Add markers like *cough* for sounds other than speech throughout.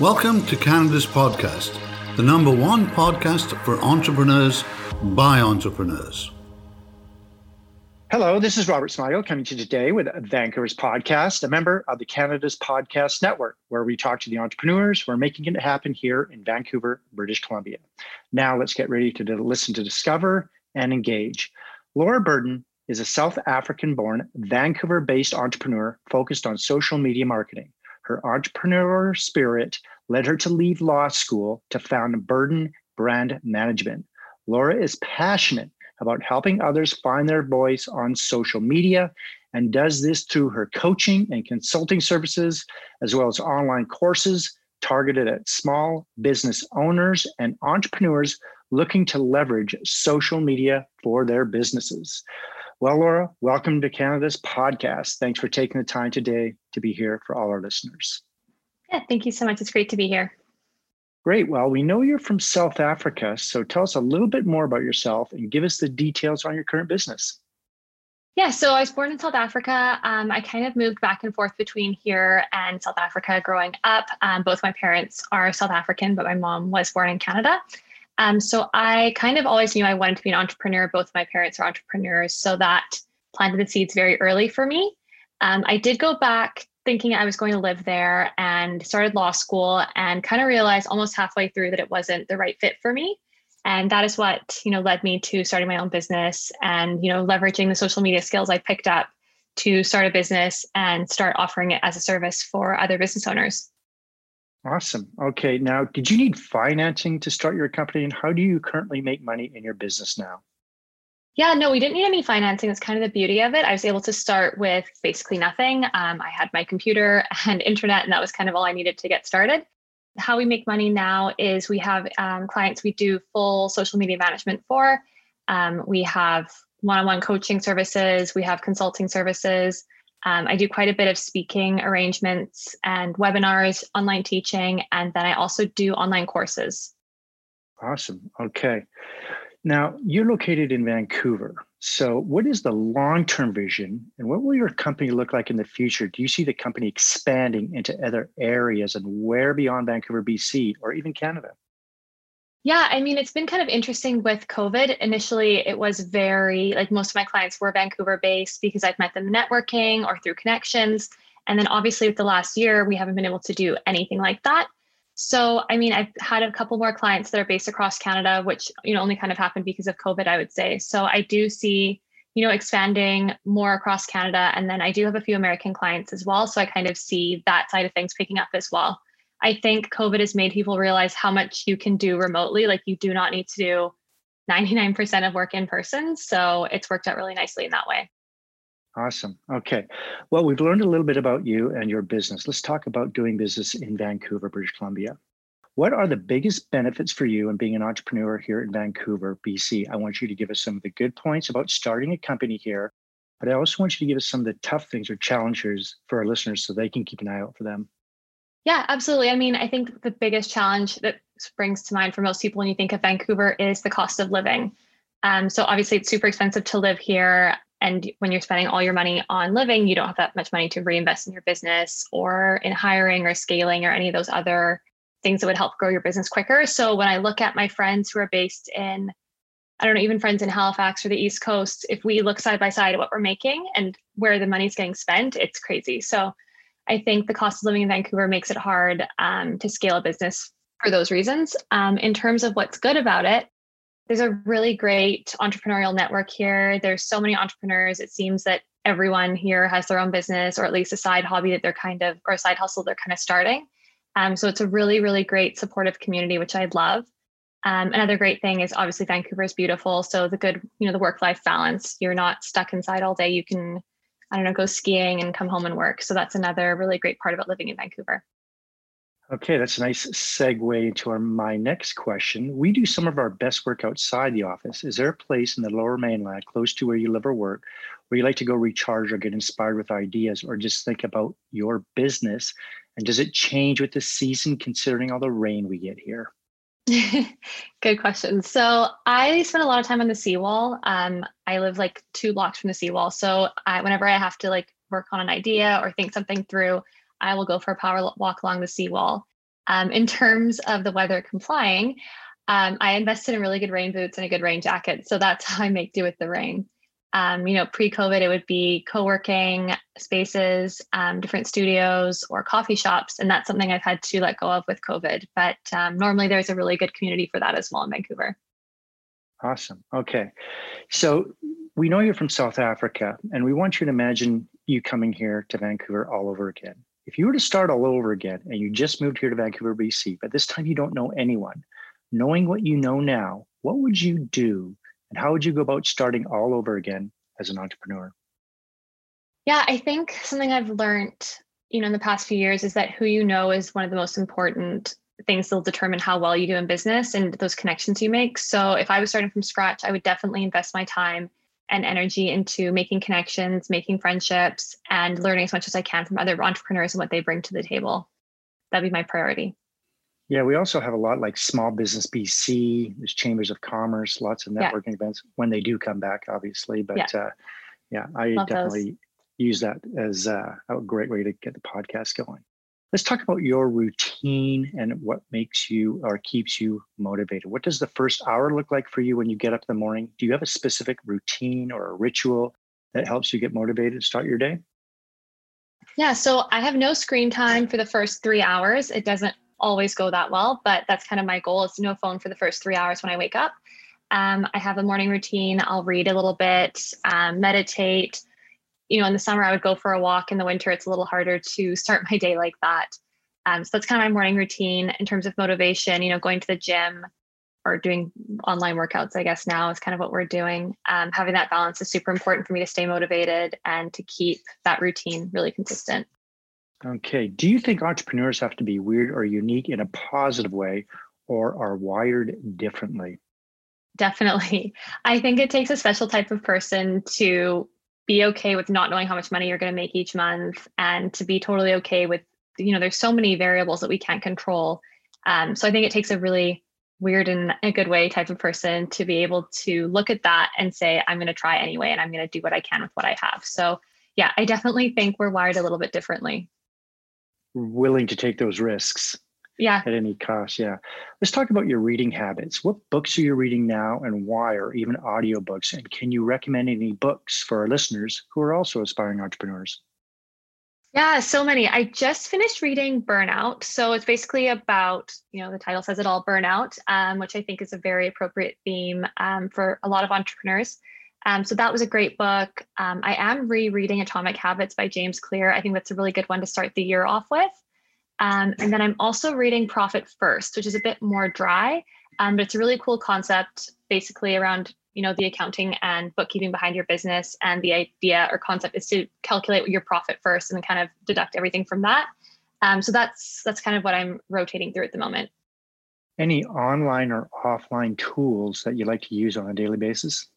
Welcome to Canada's podcast, the number one podcast for entrepreneurs by entrepreneurs. Hello, this is Robert Smigel coming to you today with Vancouver's podcast, a member of the Canada's Podcast Network, where we talk to the entrepreneurs who are making it happen here in Vancouver, British Columbia. Now let's get ready to listen to discover and engage. Laura Burden is a South African born, Vancouver based entrepreneur focused on social media marketing. Her entrepreneur spirit led her to leave law school to found Bird and Brand Management. Laura is passionate about helping others find their voice on social media and does this through her coaching and consulting services, as well as online courses targeted at small business owners and entrepreneurs looking to leverage social media for their businesses. Well, Laura, welcome to Canada's podcast. Thanks for taking the time today to be here for all our listeners. Yeah, thank you so much. It's great to be here. Great. Well, we know you're from South Africa. So tell us a little bit more about yourself and give us the details on your current business. Yeah, so I was born in South Africa. Um, I kind of moved back and forth between here and South Africa growing up. Um, both my parents are South African, but my mom was born in Canada. Um, so I kind of always knew I wanted to be an entrepreneur. Both my parents are entrepreneurs, so that planted the seeds very early for me. Um, I did go back thinking I was going to live there and started law school and kind of realized almost halfway through that it wasn't the right fit for me. And that is what, you know, led me to starting my own business and, you know, leveraging the social media skills I picked up to start a business and start offering it as a service for other business owners. Awesome. Okay. Now, did you need financing to start your company? And how do you currently make money in your business now? Yeah, no, we didn't need any financing. That's kind of the beauty of it. I was able to start with basically nothing. Um, I had my computer *laughs* and internet, and that was kind of all I needed to get started. How we make money now is we have um, clients we do full social media management for. Um, we have one on one coaching services, we have consulting services. Um, I do quite a bit of speaking arrangements and webinars, online teaching, and then I also do online courses. Awesome. Okay. Now, you're located in Vancouver. So, what is the long term vision and what will your company look like in the future? Do you see the company expanding into other areas and where beyond Vancouver, BC, or even Canada? Yeah, I mean, it's been kind of interesting with COVID. Initially, it was very like most of my clients were Vancouver based because I've met them networking or through connections. And then obviously, with the last year, we haven't been able to do anything like that. So, I mean, I've had a couple more clients that are based across Canada, which, you know, only kind of happened because of COVID, I would say. So, I do see, you know, expanding more across Canada. And then I do have a few American clients as well. So, I kind of see that side of things picking up as well. I think COVID has made people realize how much you can do remotely. Like you do not need to do 99% of work in person. So it's worked out really nicely in that way. Awesome. Okay. Well, we've learned a little bit about you and your business. Let's talk about doing business in Vancouver, British Columbia. What are the biggest benefits for you in being an entrepreneur here in Vancouver, BC? I want you to give us some of the good points about starting a company here, but I also want you to give us some of the tough things or challenges for our listeners so they can keep an eye out for them. Yeah, absolutely. I mean, I think the biggest challenge that springs to mind for most people when you think of Vancouver is the cost of living. Um, so obviously, it's super expensive to live here. And when you're spending all your money on living, you don't have that much money to reinvest in your business or in hiring or scaling or any of those other things that would help grow your business quicker. So when I look at my friends who are based in, I don't know, even friends in Halifax or the East Coast, if we look side by side at what we're making and where the money's getting spent, it's crazy. So I think the cost of living in Vancouver makes it hard um, to scale a business for those reasons. Um, in terms of what's good about it, there's a really great entrepreneurial network here. There's so many entrepreneurs. It seems that everyone here has their own business or at least a side hobby that they're kind of, or a side hustle they're kind of starting. Um, so it's a really, really great supportive community, which I love. Um, another great thing is obviously Vancouver is beautiful. So the good, you know, the work life balance, you're not stuck inside all day. You can I don't know, go skiing and come home and work. So that's another really great part about living in Vancouver. Okay, that's a nice segue into our my next question. We do some of our best work outside the office. Is there a place in the lower mainland close to where you live or work where you like to go recharge or get inspired with ideas or just think about your business? And does it change with the season considering all the rain we get here? *laughs* Good question. So I spend a lot of time on the seawall. Um, I live like two blocks from the seawall. So I, whenever I have to like work on an idea or think something through, I will go for a power walk along the seawall. Um, in terms of the weather complying, um, I invested in really good rain boots and a good rain jacket. So that's *laughs* how I make do with the rain. Um, you know, pre-COVID, it would be co-working spaces, um, different studios, or coffee shops, and that's something I've had to let go of with COVID. But um, normally, there's a really good community for that as well in Vancouver. Awesome. Okay, so we know you're from South Africa, and we want you to imagine you coming here to Vancouver all over again. If you were to start all over again, and you just moved here to Vancouver, BC, but this time you don't know anyone, knowing what you know now, what would you do and how would you go about starting all over again as an entrepreneur? Yeah, I think something I've learned, you know, in the past few years is that who you know is one of the most important things that'll determine how well you do in business and those connections you make. So if I was starting from scratch, I would definitely invest my time and energy into making connections, making friendships, and learning as much as I can from other entrepreneurs and what they bring to the table. That'd be my priority. Yeah, we also have a lot like Small Business BC, there's chambers of commerce, lots of networking yeah. events when they do come back, obviously. But yeah, uh, yeah I Love definitely those. use that as uh, a great way to get the podcast going. Let's talk about your routine and what makes you or keeps you motivated. What does the first hour look like for you when you get up in the morning? Do you have a specific routine or a ritual that helps you get motivated to start your day? Yeah, so I have no screen time for the first three hours. It doesn't always go that well, but that's kind of my goal is no phone for the first three hours when I wake up. Um, I have a morning routine. I'll read a little bit, um, meditate. You know, in the summer, I would go for a walk. In the winter, it's a little harder to start *laughs* my day like that. Um, so that's kind of my morning routine in terms of motivation. You know, going to the gym or doing online workouts, I guess now is kind of what we're doing. Um, having that balance is super important for me to stay motivated and to keep that routine really consistent. Okay. Do you think entrepreneurs have to be weird or unique in a positive way or are wired differently? Definitely. *laughs* I think it takes a special type of person to be okay with not knowing how much money you're going to make each month and to be totally okay with, you know, there's so many variables that we can't control. Um, so I think it takes a really weird and a good way type of person to be able to look at that and say, I'm going to try anyway and I'm going to do what I can with what I have. So yeah, I definitely think we're wired a little bit differently willing to take those risks yeah. at any cost. Yeah. Let's talk about your reading habits. What books are you reading now and why or even audiobooks? And can you recommend any books for our listeners who are also aspiring entrepreneurs? Yeah so many. I just finished reading burnout. So it's basically about you know the title says it all burnout um, which i think is a very appropriate theme um, for a lot of entrepreneurs um, so that was a great book. Um, I am rereading Atomic Habits by James Clear. I think that's a really good one to start the year off with. Um, and then I'm also reading Profit First, which is a bit more dry, um, but it's a really cool concept, basically around you know the accounting and bookkeeping behind your business. And the idea or concept is to calculate your profit first and kind of deduct everything from that. Um, so that's that's kind of what I'm rotating through at the moment. Any online or offline tools that you like to use on a daily basis?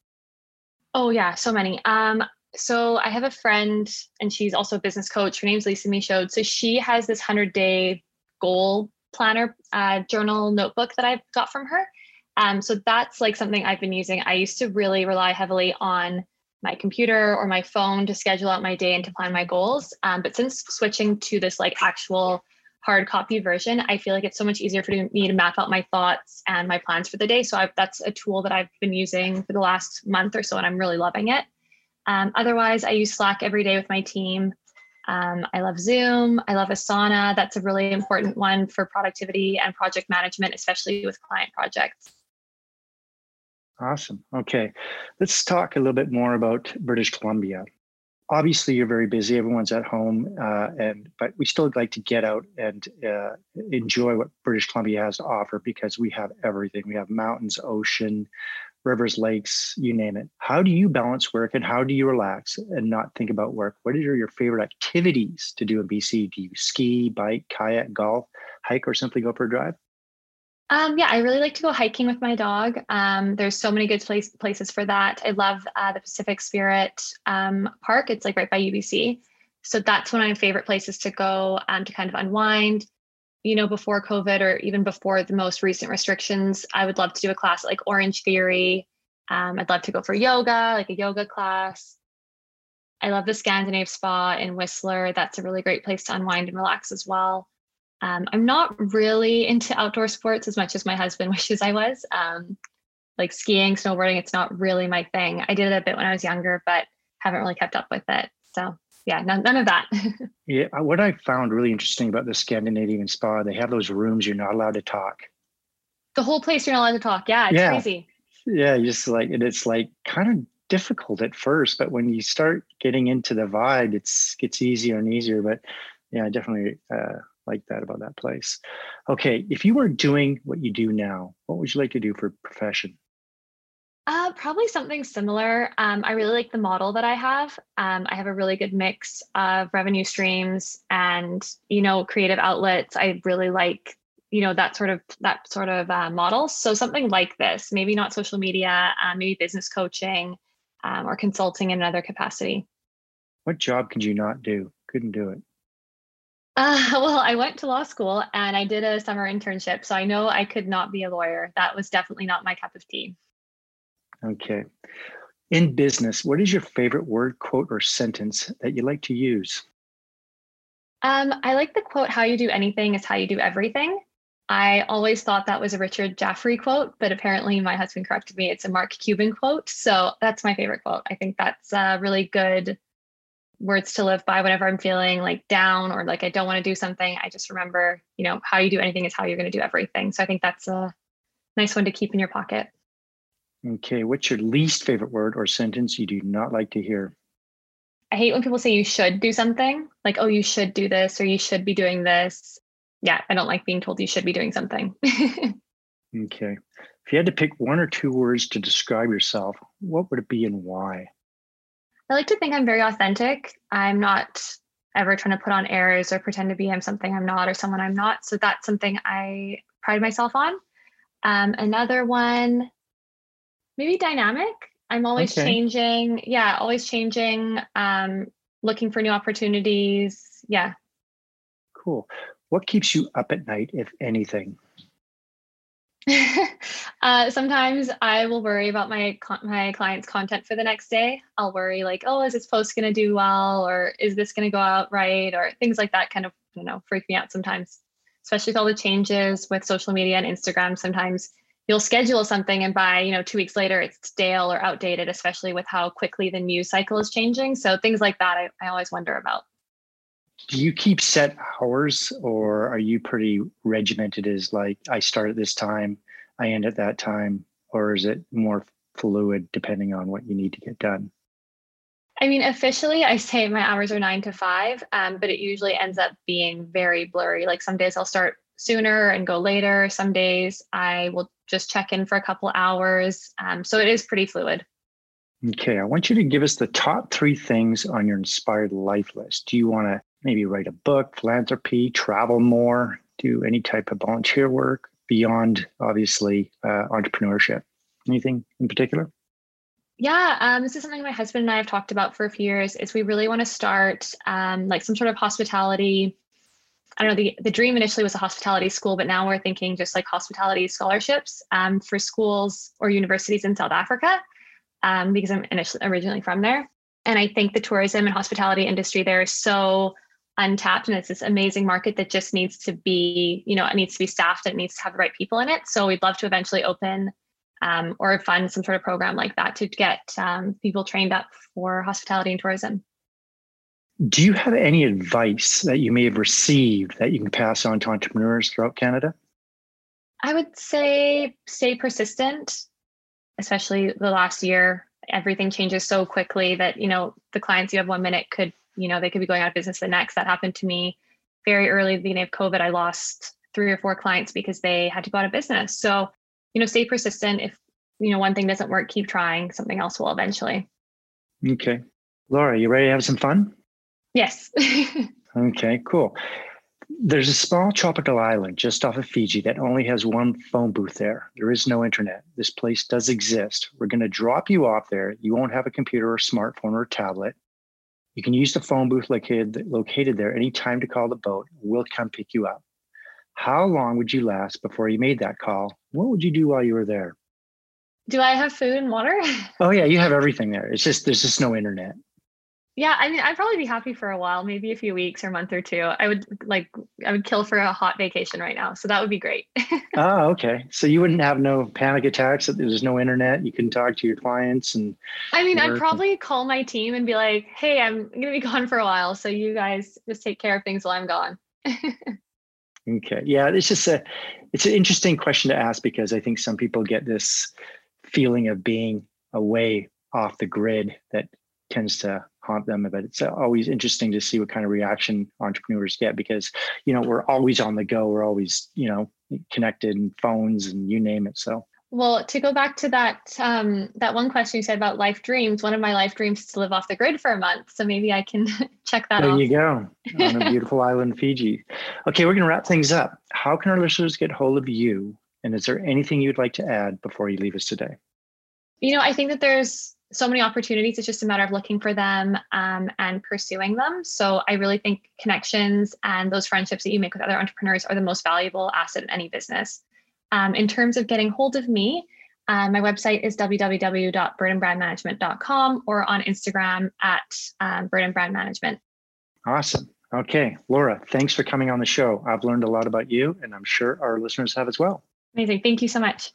Oh yeah, so many. Um, so I have a friend and she's also a business coach. Her name's Lisa Michaud. So she has this 100 day goal planner uh, journal notebook that I've got from her. Um, so that's like something I've been using. I used to really rely heavily on my computer or my phone to schedule out my day and to plan my goals. Um, but since switching to this like actual hard copy version, I feel like it's so much easier for me to map out my thoughts and my plans for the day. So I've, that's a tool that I've been using for the last month or so, and I'm really loving it. Um, otherwise, I use Slack every day with my team. Um, I love Zoom. I love Asana. That's a really important one for productivity and project management, especially with client projects. Awesome. Okay. Let's talk a little bit more about British Columbia obviously you're very busy everyone's at home uh, and but we still like to get out and uh, enjoy what british columbia has to offer because we have everything. We have mountains ocean rivers lakes you name it. How do you balance work and how do you relax and not think about work? What are your favorite activities to do in bc do you ski bike kayak golf hike or simply go for a drive um, yeah, I really like to go hiking with my dog. Um, there's so many good place, places for that. I love uh, the Pacific Spirit um, Park. It's like right by UBC. So that's one of my favorite places to go um, to kind of unwind. You know, before COVID or even before the most recent restrictions, I would love to do a class like Orange Theory. Um, I'd love to go for yoga, like a yoga class. I love the Scandinave Spa in Whistler. That's a really great place to unwind and relax as well. Um, I'm not really into outdoor sports as much as my husband *laughs* wishes I was. Um, like skiing, snowboarding, it's not really my thing. I did it a bit when I was younger, but haven't really kept up with it. So yeah, none, none of that. *laughs* yeah, what I found really interesting about the Scandinavian spa, they have those rooms you're not allowed to talk. The whole place you're not allowed to talk. Yeah, it's yeah. crazy. Yeah, just like and it's like kind of difficult at first, but when you start getting into the vibe, it's gets easier and easier. But yeah, I definitely uh, like that about that place. Okay, if you were doing what you do now, what would you like to do for profession? Uh, probably something similar. Um, I really like the model that I have. Um, I have a really good mix of revenue streams and you know creative outlets. I really like you know that sort of that sort of uh, model. So something like this, maybe not social media, uh, maybe business coaching um, or consulting in another capacity. What job could you not do? Couldn't do it. Uh, *laughs* well, I went to law school and I did a summer internship, so I know I could not be a lawyer. That was definitely not my cup of tea. Okay. In business, what is your favorite word, quote, or sentence that you like to use? Um, I like the quote, how you do anything is how you do everything. I always thought that was a Richard Jaffe quote, but apparently my husband corrected me. It's a Mark Cuban quote. So that's my favorite quote. I think that's a really good words to live by whenever I'm feeling like down or like I don't want to do something. I just remember, you know, how you do anything is how you're going to do everything. So I think that's a nice one to keep in your pocket. Okay, what's your least favorite word or sentence you do not like to hear? I hate when people say you should do something, like, oh, you should do this or you should be doing this. Yeah, I don't like being told you should be doing something. *laughs* okay. If you had to pick one or two words to describe yourself, what would it be and why? I like to think I'm very authentic. I'm not ever trying to put on airs or pretend to be I'm something I'm not or someone I'm not. So that's something I pride myself on. Um, another one, maybe dynamic. I'm always okay. changing. Yeah, always changing. Um, looking for new opportunities. Yeah. Cool. What keeps you up at night, if anything? *laughs* uh, sometimes I will worry about my my client's content for the next day. I'll worry like, oh, is this post going to do well, or is this going to go out right, or things like that. Kind of you know freak me out sometimes, especially with all the changes with social media and Instagram. Sometimes you'll schedule something and by you know two weeks later it's stale or outdated especially with how quickly the news cycle is changing so things like that i, I always wonder about do you keep set hours or are you pretty regimented as like i start at this time i end at that time or is it more fluid depending on what you need to get done I mean, officially, I say my hours are nine to five, um, but it usually ends up being very blurry. Like some days I'll start sooner and go later. Some days I will just check in for a couple hours. Um, so it is pretty fluid. Okay, I want you to give us the top three things on your inspired life list. Do you want to maybe write a book, philanthropy, travel more, do any type of volunteer work beyond obviously uh, entrepreneurship? Anything in particular? Yeah, um, this is something my husband and I have talked about for a few years. Is we really want to start um, like some sort of hospitality I don't know, the, the dream initially was a hospitality school, but now we're thinking just like hospitality scholarships um, for schools or universities in South Africa, um, because I'm initially originally from there. And I think the tourism and hospitality industry there is so untapped and it's this amazing market that just needs to be, you know, it needs to be staffed, it needs to have the right people in it. So we'd love to eventually open um, or fund some sort of program like that to get um, people trained up for hospitality and tourism. Do you have any advice that you may have received that you can pass on to entrepreneurs throughout Canada? I would say stay persistent, especially the last year. Everything changes so quickly that, you know, the clients you have one minute could, you know, they could be going out of business the next. That happened to me very early at the beginning of COVID. I lost three or four clients because they had to go out of business. So, you know, stay persistent. If, you know, one thing doesn't work, keep trying. Something else will eventually. Okay. Laura, you ready to have some fun? Yes. *laughs* okay, cool. There's a small tropical island just off of Fiji that only has one phone booth there. There is no internet. This place does exist. We're going to drop you off there. You won't have a computer or smartphone or tablet. You can use the phone booth located, located there anytime to call the boat. We'll come pick you up. How long would you last before you made that call? What would you do while you were there? Do I have food and water? *laughs* Oh yeah, you have everything there. It's just there's just no internet. Yeah, I mean, I'd probably be happy for a while, maybe a few weeks or a month or two. I would like, I would kill for a hot vacation right now. So that would be great. *laughs* oh, okay. So you wouldn't have no panic attacks. That there's no internet. You can talk to your clients and. I mean, I'd probably call my team and be like, "Hey, I'm going to be *laughs* gone for a while, so you guys just take care of things while I'm gone." *laughs* okay. Yeah, it's just a, it's an interesting question to ask because I think some people get this feeling of being away off the grid that tends to haunt them but it's always interesting to see what kind of reaction entrepreneurs get because you know we're always on the go. We're always you know connected and phones and you name it. So. Well to go back to that um, that one question you said about life dreams one of my life dreams is to live off the grid for a month. So maybe i can *laughs* check that there off. you go. On a *laughs* beautiful island fiji. Okay we're going to wrap things up. How can our listeners get hold of you? And is there anything you'd like to add before you leave us today? You know i think that there's so many opportunities. It's just a matter of looking for them um, and pursuing them. So I really think connections and those friendships that you make with other entrepreneurs are the most valuable asset in any business. Um, in terms of getting hold of me, uh, my website is www.birdandbrandmanagement.com or on Instagram at um, Bird and Brand Management. Awesome. Okay, Laura, thanks for coming on the show. I've learned a lot about you, and I'm sure our listeners have as well. Amazing. Thank you so much.